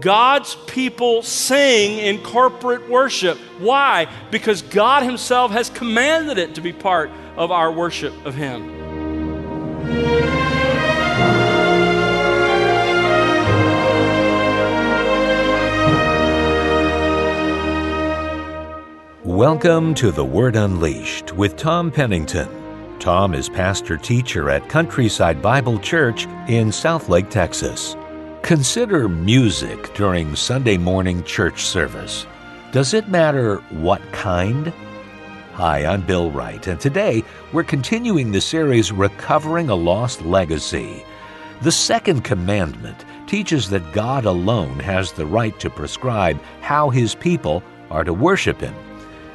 God's people sing in corporate worship. Why? Because God Himself has commanded it to be part of our worship of Him. Welcome to The Word Unleashed with Tom Pennington. Tom is pastor teacher at Countryside Bible Church in Southlake, Texas. Consider music during Sunday morning church service. Does it matter what kind? Hi, I'm Bill Wright, and today we're continuing the series Recovering a Lost Legacy. The second commandment teaches that God alone has the right to prescribe how his people are to worship him.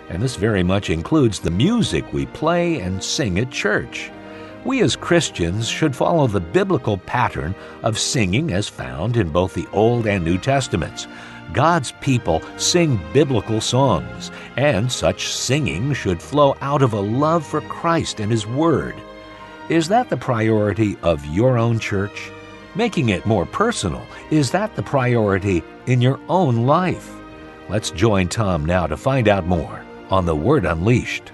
And this very much includes the music we play and sing at church we as Christians should follow the biblical pattern of singing as found in both the Old and New Testaments. God's people sing biblical songs, and such singing should flow out of a love for Christ and His Word. Is that the priority of your own church? Making it more personal, is that the priority in your own life? Let's join Tom now to find out more on the Word Unleashed.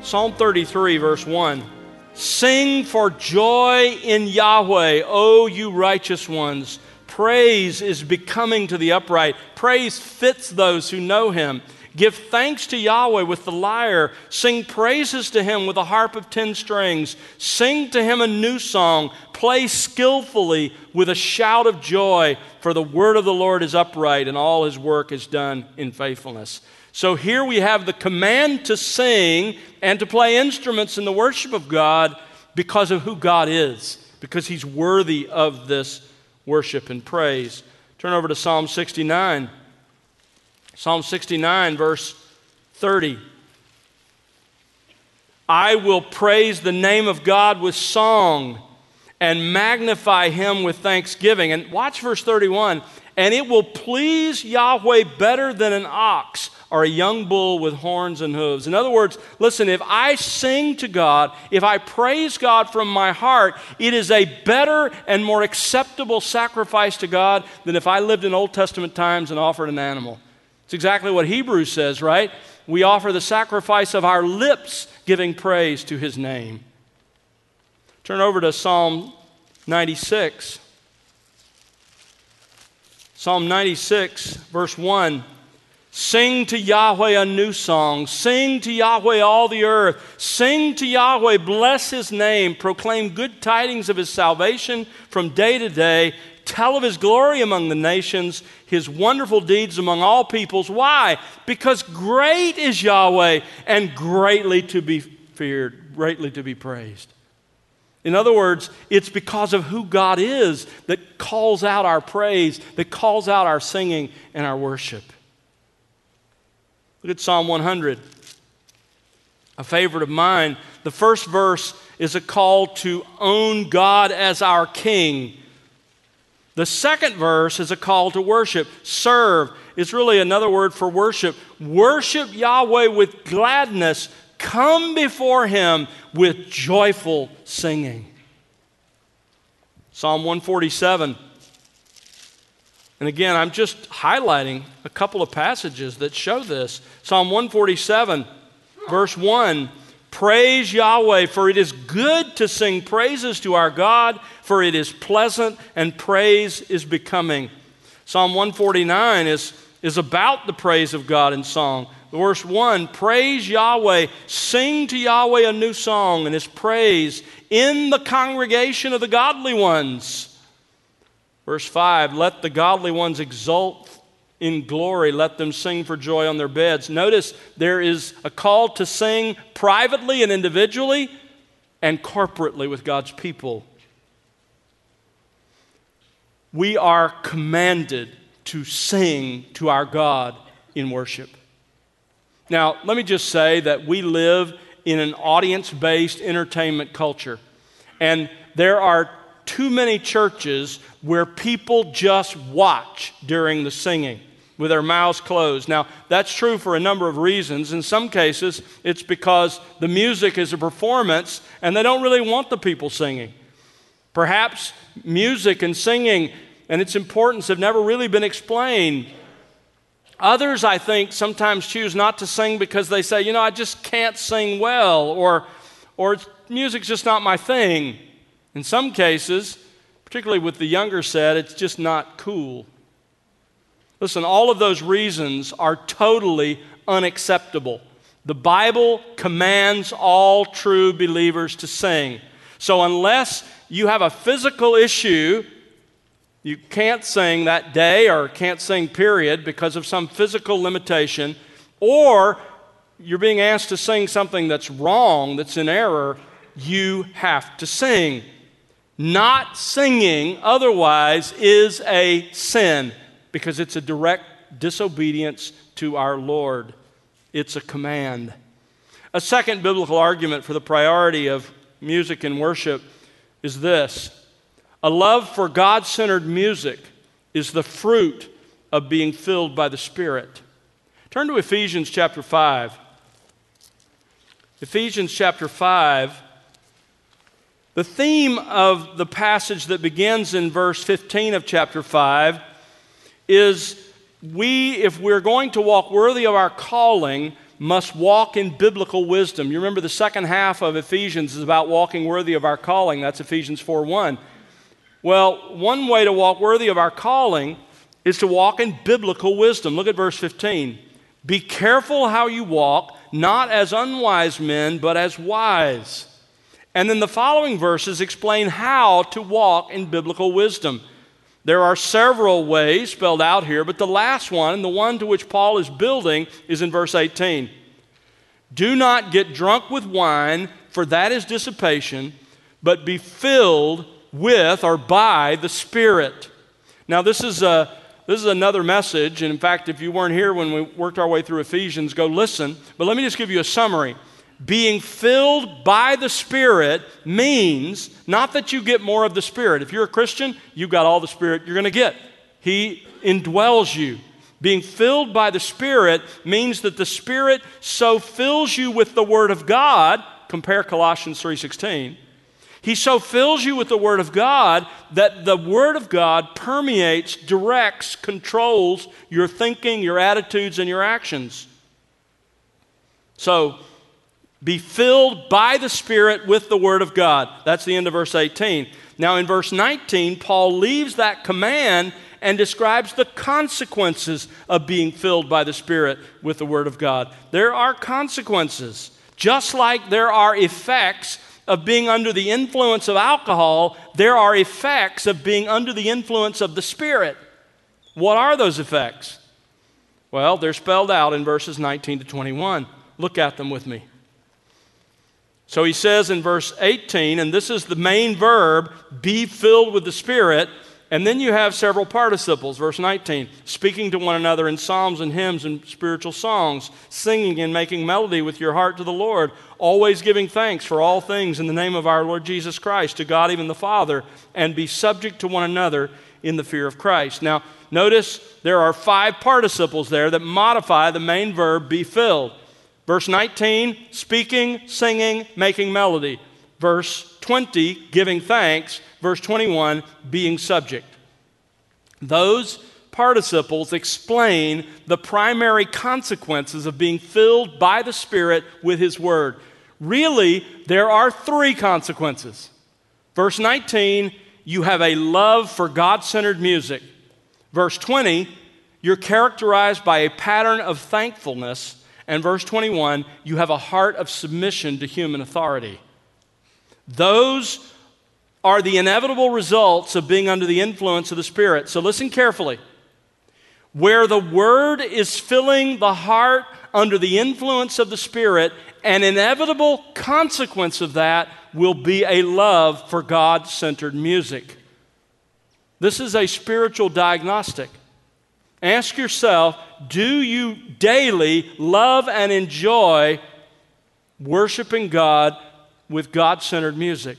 Psalm 33, verse 1 Sing for joy in Yahweh, O you righteous ones. Praise is becoming to the upright. Praise fits those who know him. Give thanks to Yahweh with the lyre. Sing praises to him with a harp of ten strings. Sing to him a new song. Play skillfully with a shout of joy, for the word of the Lord is upright, and all his work is done in faithfulness. So here we have the command to sing and to play instruments in the worship of God because of who God is, because He's worthy of this worship and praise. Turn over to Psalm 69. Psalm 69, verse 30. I will praise the name of God with song and magnify him with thanksgiving. And watch verse 31 and it will please Yahweh better than an ox or a young bull with horns and hooves. In other words, listen, if I sing to God, if I praise God from my heart, it is a better and more acceptable sacrifice to God than if I lived in Old Testament times and offered an animal. It's exactly what Hebrews says, right? We offer the sacrifice of our lips, giving praise to his name. Turn over to Psalm 96. Psalm 96, verse 1. Sing to Yahweh a new song. Sing to Yahweh all the earth. Sing to Yahweh, bless his name. Proclaim good tidings of his salvation from day to day. Tell of his glory among the nations, his wonderful deeds among all peoples. Why? Because great is Yahweh and greatly to be feared, greatly to be praised. In other words, it's because of who God is that calls out our praise, that calls out our singing and our worship. Look at Psalm 100, a favorite of mine. The first verse is a call to own God as our King. The second verse is a call to worship. Serve is really another word for worship. Worship Yahweh with gladness. Come before Him with joyful singing. Psalm 147 and again, I'm just highlighting a couple of passages that show this. Psalm 147, verse 1 Praise Yahweh, for it is good to sing praises to our God, for it is pleasant and praise is becoming. Psalm 149 is, is about the praise of God in song. Verse 1 Praise Yahweh, sing to Yahweh a new song, and his praise in the congregation of the godly ones. Verse 5 Let the godly ones exult in glory, let them sing for joy on their beds. Notice there is a call to sing privately and individually and corporately with God's people. We are commanded to sing to our God in worship. Now, let me just say that we live in an audience based entertainment culture. And there are too many churches where people just watch during the singing with their mouths closed. Now, that's true for a number of reasons. In some cases, it's because the music is a performance and they don't really want the people singing. Perhaps music and singing and its importance have never really been explained. Others, I think, sometimes choose not to sing because they say, you know, I just can't sing well, or, or music's just not my thing. In some cases, particularly with the younger set, it's just not cool. Listen, all of those reasons are totally unacceptable. The Bible commands all true believers to sing. So, unless you have a physical issue you can't sing that day or can't sing, period, because of some physical limitation, or you're being asked to sing something that's wrong, that's in error, you have to sing. Not singing otherwise is a sin because it's a direct disobedience to our Lord. It's a command. A second biblical argument for the priority of music and worship is this a love for God centered music is the fruit of being filled by the Spirit. Turn to Ephesians chapter 5. Ephesians chapter 5. The theme of the passage that begins in verse 15 of chapter 5 is we, if we're going to walk worthy of our calling, must walk in biblical wisdom. You remember the second half of Ephesians is about walking worthy of our calling. That's Ephesians 4 1. Well, one way to walk worthy of our calling is to walk in biblical wisdom. Look at verse 15. Be careful how you walk, not as unwise men, but as wise. And then the following verses explain how to walk in biblical wisdom. There are several ways spelled out here, but the last one, the one to which Paul is building, is in verse 18. Do not get drunk with wine, for that is dissipation, but be filled with or by the Spirit. Now, this is, a, this is another message. And in fact, if you weren't here when we worked our way through Ephesians, go listen. But let me just give you a summary. Being filled by the Spirit means not that you get more of the Spirit. If you're a Christian, you've got all the Spirit you're going to get. He indwells you. Being filled by the Spirit means that the Spirit so fills you with the Word of God, compare Colossians 3:16, he so fills you with the Word of God that the Word of God permeates, directs, controls your thinking, your attitudes, and your actions. So, be filled by the Spirit with the Word of God. That's the end of verse 18. Now, in verse 19, Paul leaves that command and describes the consequences of being filled by the Spirit with the Word of God. There are consequences, just like there are effects of being under the influence of alcohol, there are effects of being under the influence of the Spirit. What are those effects? Well, they're spelled out in verses 19 to 21. Look at them with me. So he says in verse 18, and this is the main verb be filled with the Spirit. And then you have several participles. Verse 19, speaking to one another in psalms and hymns and spiritual songs, singing and making melody with your heart to the Lord, always giving thanks for all things in the name of our Lord Jesus Christ, to God even the Father, and be subject to one another in the fear of Christ. Now, notice there are five participles there that modify the main verb be filled. Verse 19, speaking, singing, making melody. Verse 20, giving thanks. Verse 21, being subject. Those participles explain the primary consequences of being filled by the Spirit with His Word. Really, there are three consequences. Verse 19, you have a love for God centered music. Verse 20, you're characterized by a pattern of thankfulness. And verse 21, you have a heart of submission to human authority. Those are the inevitable results of being under the influence of the Spirit. So listen carefully. Where the Word is filling the heart under the influence of the Spirit, an inevitable consequence of that will be a love for God centered music. This is a spiritual diagnostic. Ask yourself do you daily love and enjoy worshiping God with God centered music?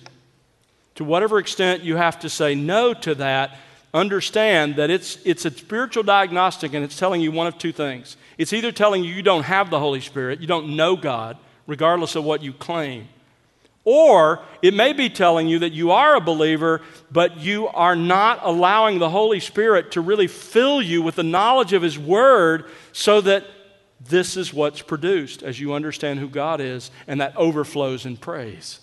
To whatever extent you have to say no to that, understand that it's, it's a spiritual diagnostic and it's telling you one of two things. It's either telling you you don't have the Holy Spirit, you don't know God, regardless of what you claim, Or it may be telling you that you are a believer, but you are not allowing the Holy Spirit to really fill you with the knowledge of His Word so that this is what's produced as you understand who God is, and that overflows in praise.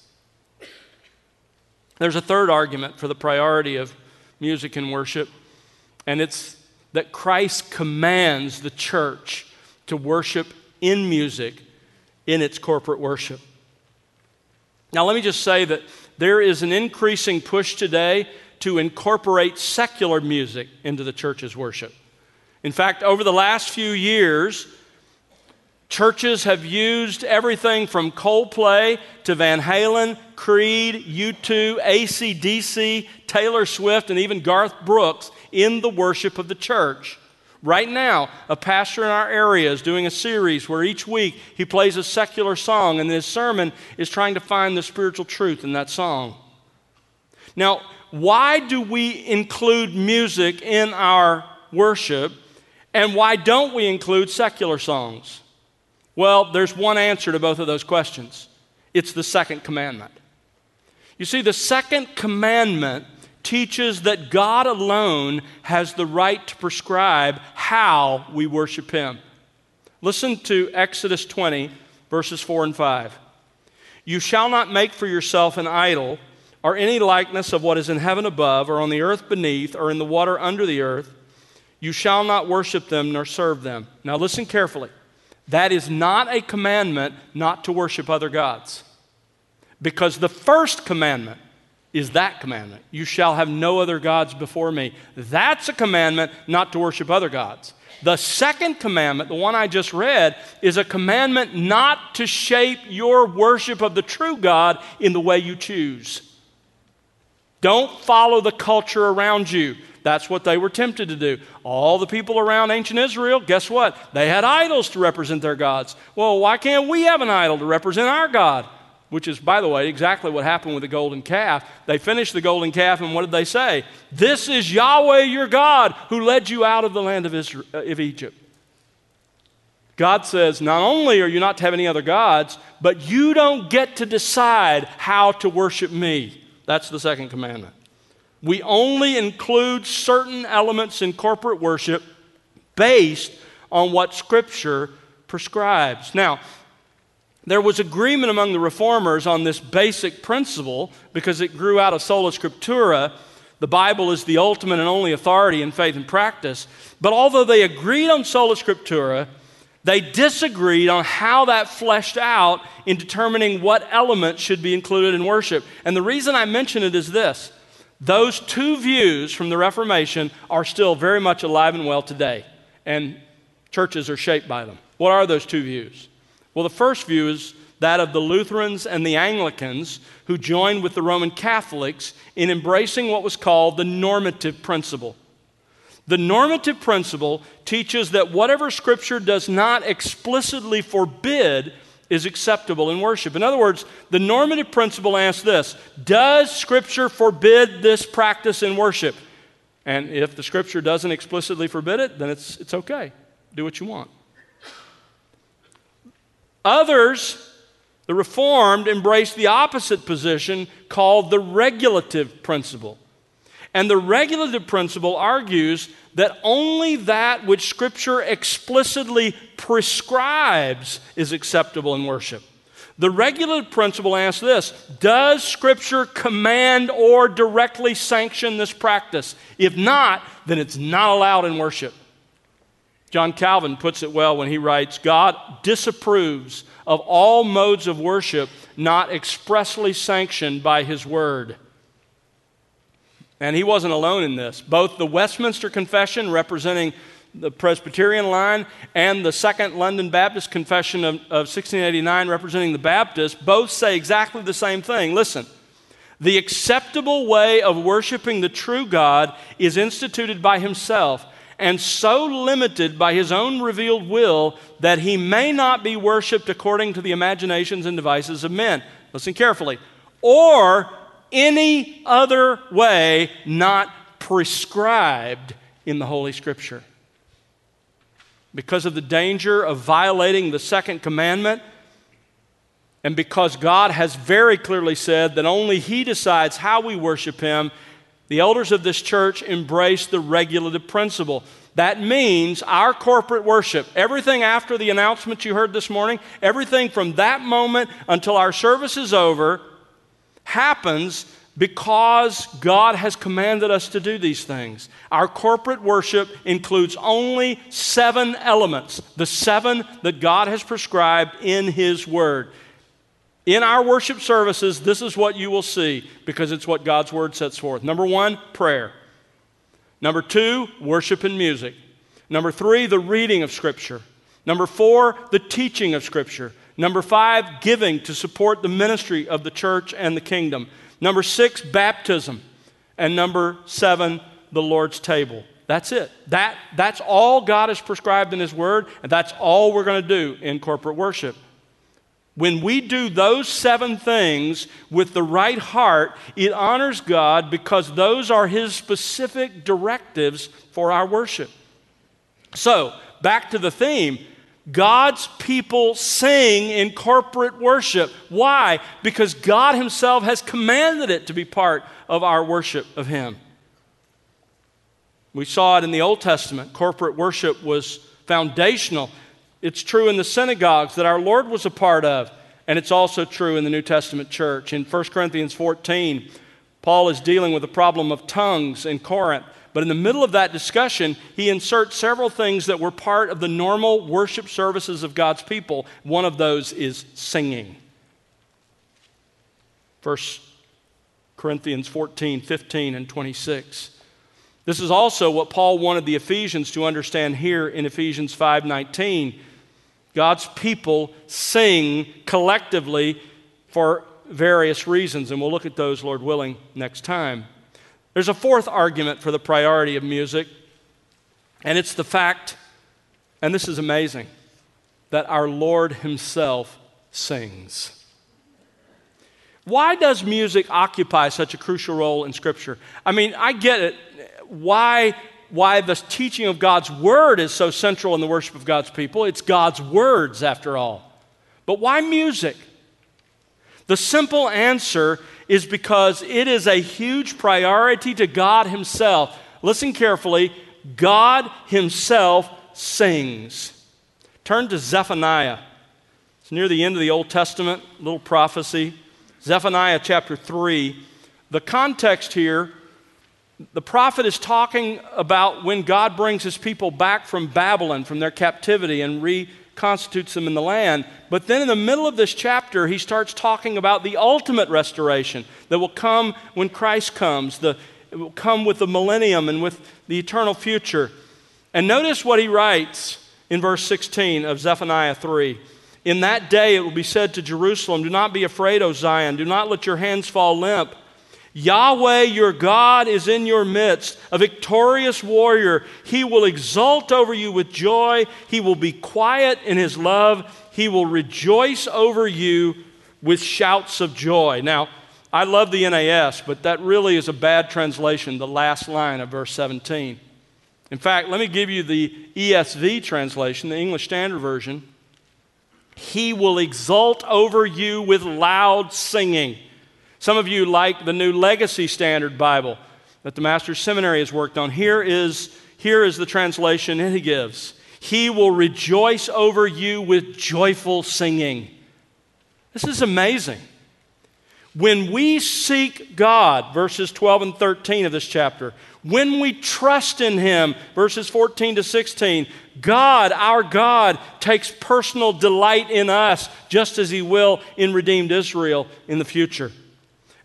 There's a third argument for the priority of music and worship, and it's that Christ commands the church to worship in music in its corporate worship. Now, let me just say that there is an increasing push today to incorporate secular music into the church's worship. In fact, over the last few years, churches have used everything from Coldplay to Van Halen, Creed, U2, ACDC, Taylor Swift, and even Garth Brooks in the worship of the church. Right now, a pastor in our area is doing a series where each week he plays a secular song, and his sermon is trying to find the spiritual truth in that song. Now, why do we include music in our worship, and why don't we include secular songs? Well, there's one answer to both of those questions it's the second commandment. You see, the second commandment teaches that God alone has the right to prescribe how we worship Him. Listen to Exodus 20, verses 4 and 5. You shall not make for yourself an idol or any likeness of what is in heaven above, or on the earth beneath, or in the water under the earth. You shall not worship them nor serve them. Now, listen carefully. That is not a commandment not to worship other gods. Because the first commandment is that commandment. You shall have no other gods before me. That's a commandment not to worship other gods. The second commandment, the one I just read, is a commandment not to shape your worship of the true God in the way you choose. Don't follow the culture around you. That's what they were tempted to do. All the people around ancient Israel, guess what? They had idols to represent their gods. Well, why can't we have an idol to represent our God? Which is, by the way, exactly what happened with the golden calf. They finished the golden calf, and what did they say? This is Yahweh your God who led you out of the land of, Israel, uh, of Egypt. God says, not only are you not to have any other gods, but you don't get to decide how to worship me. That's the second commandment. We only include certain elements in corporate worship based on what Scripture prescribes. Now, there was agreement among the reformers on this basic principle because it grew out of sola scriptura. The Bible is the ultimate and only authority in faith and practice. But although they agreed on sola scriptura, they disagreed on how that fleshed out in determining what elements should be included in worship. And the reason I mention it is this those two views from the Reformation are still very much alive and well today, and churches are shaped by them. What are those two views? Well, the first view is that of the Lutherans and the Anglicans who joined with the Roman Catholics in embracing what was called the normative principle. The normative principle teaches that whatever Scripture does not explicitly forbid is acceptable in worship. In other words, the normative principle asks this Does Scripture forbid this practice in worship? And if the Scripture doesn't explicitly forbid it, then it's, it's okay. Do what you want. Others, the Reformed, embraced the opposite position called the regulative principle. And the regulative principle argues that only that which Scripture explicitly prescribes is acceptable in worship. The regulative principle asks this Does Scripture command or directly sanction this practice? If not, then it's not allowed in worship. John Calvin puts it well when he writes God disapproves of all modes of worship not expressly sanctioned by his word. And he wasn't alone in this. Both the Westminster Confession, representing the Presbyterian line, and the Second London Baptist Confession of, of 1689, representing the Baptists, both say exactly the same thing. Listen. The acceptable way of worshiping the true God is instituted by Himself and so limited by his own revealed will that he may not be worshiped according to the imaginations and devices of men. Listen carefully. Or any other way not prescribed in the Holy Scripture. Because of the danger of violating the second commandment, and because God has very clearly said that only He decides how we worship Him, the elders of this church embrace the regulative principle. That means our corporate worship, everything after the announcement you heard this morning, everything from that moment until our service is over, happens because God has commanded us to do these things. Our corporate worship includes only seven elements, the seven that God has prescribed in His Word. In our worship services, this is what you will see because it's what God's Word sets forth. Number one, prayer. Number two, worship and music. Number three, the reading of Scripture. Number four, the teaching of Scripture. Number five, giving to support the ministry of the church and the kingdom. Number six, baptism. And number seven, the Lord's table. That's it. That, that's all God has prescribed in His Word, and that's all we're going to do in corporate worship. When we do those seven things with the right heart, it honors God because those are His specific directives for our worship. So, back to the theme God's people sing in corporate worship. Why? Because God Himself has commanded it to be part of our worship of Him. We saw it in the Old Testament. Corporate worship was foundational it's true in the synagogues that our Lord was a part of, and it's also true in the New Testament church. In 1 Corinthians 14, Paul is dealing with the problem of tongues in Corinth. But in the middle of that discussion, he inserts several things that were part of the normal worship services of God's people. One of those is singing. 1 Corinthians 14, 15, and 26. This is also what Paul wanted the Ephesians to understand here in Ephesians 5:19 God's people sing collectively for various reasons, and we'll look at those, Lord willing, next time. There's a fourth argument for the priority of music, and it's the fact, and this is amazing, that our Lord Himself sings. Why does music occupy such a crucial role in Scripture? I mean, I get it. Why why the teaching of God's Word is so central in the worship of God's people. It's God's words, after all. But why music? The simple answer is because it is a huge priority to God Himself. Listen carefully God Himself sings. Turn to Zephaniah. It's near the end of the Old Testament, little prophecy. Zephaniah chapter 3. The context here the prophet is talking about when God brings his people back from Babylon, from their captivity, and reconstitutes them in the land. But then in the middle of this chapter, he starts talking about the ultimate restoration that will come when Christ comes. The, it will come with the millennium and with the eternal future. And notice what he writes in verse 16 of Zephaniah 3. In that day it will be said to Jerusalem, Do not be afraid, O Zion. Do not let your hands fall limp. Yahweh your God is in your midst, a victorious warrior. He will exult over you with joy. He will be quiet in his love. He will rejoice over you with shouts of joy. Now, I love the NAS, but that really is a bad translation, the last line of verse 17. In fact, let me give you the ESV translation, the English Standard Version. He will exult over you with loud singing. Some of you like the New Legacy Standard Bible that the Master's Seminary has worked on. Here is, here is the translation he gives He will rejoice over you with joyful singing. This is amazing. When we seek God, verses 12 and 13 of this chapter, when we trust in Him, verses 14 to 16, God, our God, takes personal delight in us, just as He will in redeemed Israel in the future.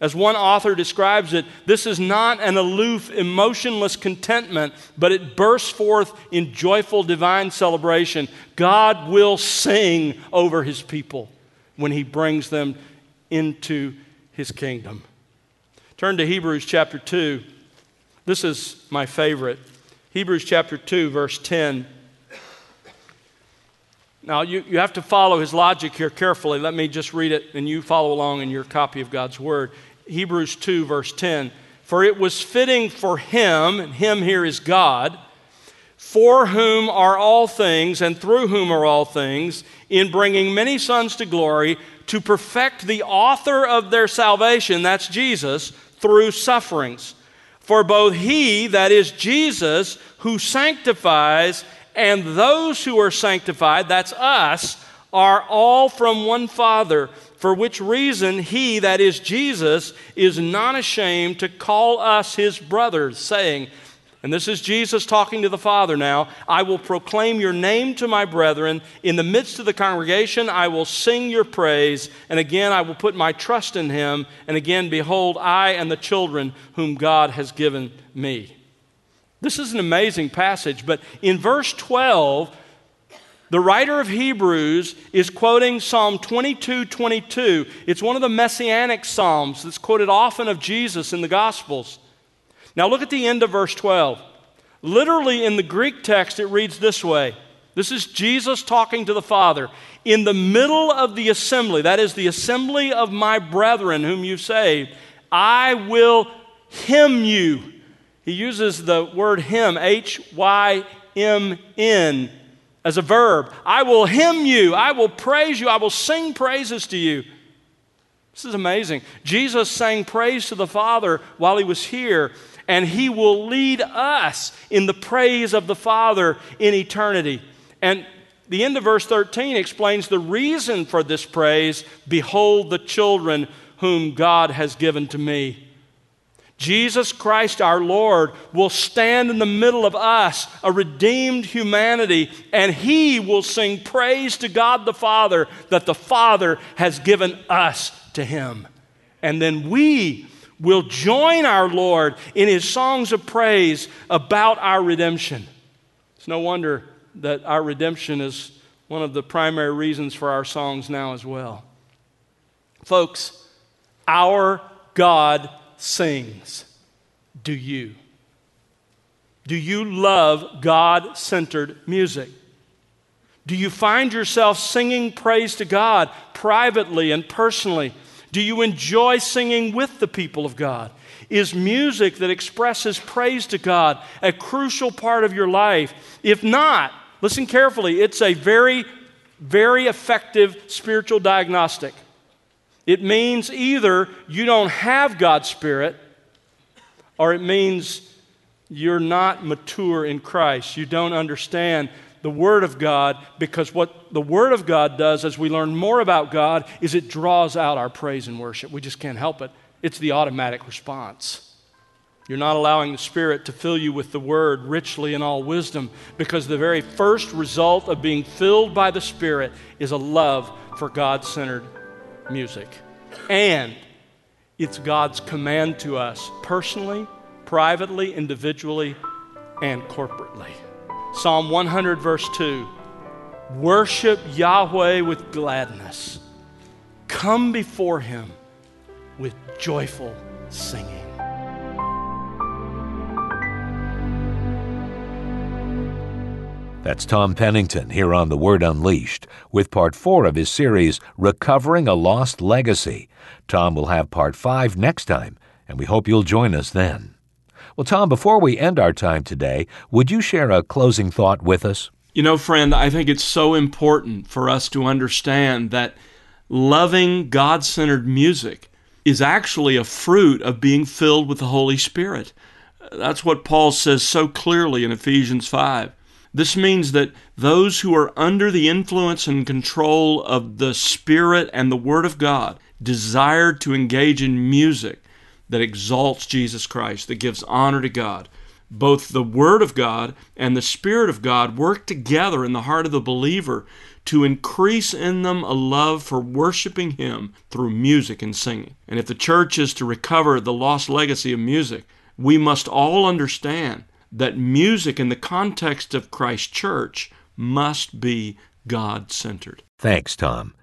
As one author describes it, this is not an aloof, emotionless contentment, but it bursts forth in joyful divine celebration. God will sing over his people when he brings them into his kingdom. Turn to Hebrews chapter 2. This is my favorite. Hebrews chapter 2, verse 10. Now, you, you have to follow his logic here carefully. Let me just read it and you follow along in your copy of God's Word. Hebrews 2, verse 10. For it was fitting for him, and him here is God, for whom are all things, and through whom are all things, in bringing many sons to glory to perfect the author of their salvation, that's Jesus, through sufferings. For both he, that is Jesus, who sanctifies, and those who are sanctified, that's us, are all from one Father, for which reason he, that is Jesus, is not ashamed to call us his brothers, saying, and this is Jesus talking to the Father now. I will proclaim your name to my brethren. In the midst of the congregation, I will sing your praise. And again, I will put my trust in him. And again, behold, I and the children whom God has given me. This is an amazing passage, but in verse 12, the writer of Hebrews is quoting Psalm 22 22. It's one of the messianic psalms that's quoted often of Jesus in the Gospels. Now look at the end of verse 12. Literally in the Greek text, it reads this way This is Jesus talking to the Father. In the middle of the assembly, that is the assembly of my brethren whom you saved, I will hymn you. He uses the word hymn, H Y M N, as a verb. I will hymn you. I will praise you. I will sing praises to you. This is amazing. Jesus sang praise to the Father while he was here and He will lead us in the praise of the Father in eternity. And the end of verse 13 explains the reason for this praise Behold the children whom God has given to me. Jesus Christ our Lord will stand in the middle of us, a redeemed humanity, and He will sing praise to God the Father that the Father has given us to Him. And then we will join our Lord in his songs of praise about our redemption. It's no wonder that our redemption is one of the primary reasons for our songs now as well. Folks, our God sings. Do you? Do you love God centered music? Do you find yourself singing praise to God privately and personally? Do you enjoy singing with the people of God? Is music that expresses praise to God a crucial part of your life? If not, listen carefully, it's a very, very effective spiritual diagnostic. It means either you don't have God's Spirit, or it means you're not mature in Christ. You don't understand the Word of God because what the Word of God does as we learn more about God is it draws out our praise and worship. We just can't help it. It's the automatic response. You're not allowing the Spirit to fill you with the Word richly in all wisdom because the very first result of being filled by the Spirit is a love for God centered music. And it's God's command to us personally, privately, individually, and corporately. Psalm 100, verse 2 Worship Yahweh with gladness, come before him with joyful singing. That's Tom Pennington here on The Word Unleashed with part four of his series, Recovering a Lost Legacy. Tom will have part five next time, and we hope you'll join us then. Well, Tom, before we end our time today, would you share a closing thought with us? You know, friend, I think it's so important for us to understand that loving God centered music is actually a fruit of being filled with the Holy Spirit. That's what Paul says so clearly in Ephesians 5. This means that those who are under the influence and control of the Spirit and the Word of God desire to engage in music that exalts Jesus Christ, that gives honor to God. Both the Word of God and the Spirit of God work together in the heart of the believer to increase in them a love for worshiping Him through music and singing. And if the church is to recover the lost legacy of music, we must all understand that music in the context of Christ's church must be God centered. Thanks, Tom.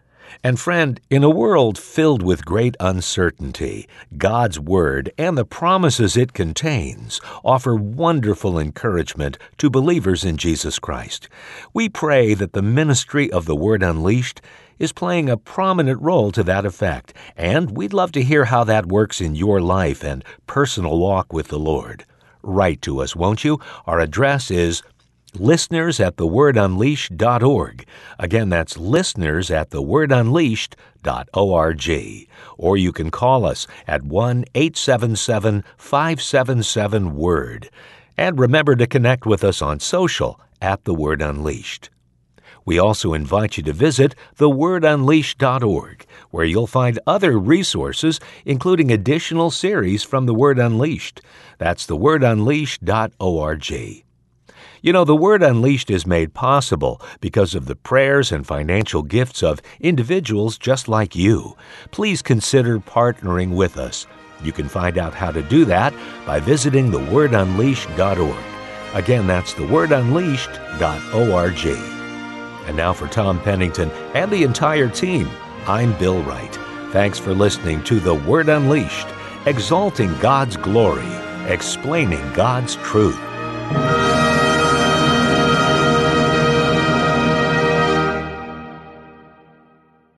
And friend, in a world filled with great uncertainty, God's Word and the promises it contains offer wonderful encouragement to believers in Jesus Christ. We pray that the ministry of the Word Unleashed is playing a prominent role to that effect, and we'd love to hear how that works in your life and personal walk with the Lord. Write to us, won't you? Our address is listeners at thewordunleashed.org. Again, that's listeners at thewordunleashed.org. Or you can call us at 1 877 577 Word. And remember to connect with us on social at The Word Unleashed. We also invite you to visit thewordunleashed.org, where you'll find other resources, including additional series from The Word Unleashed. That's thewordunleashed.org. You know, the Word Unleashed is made possible because of the prayers and financial gifts of individuals just like you. Please consider partnering with us. You can find out how to do that by visiting thewordunleashed.org. Again, that's thewordunleashed.org. And now for Tom Pennington and the entire team, I'm Bill Wright. Thanks for listening to The Word Unleashed, exalting God's glory, explaining God's truth.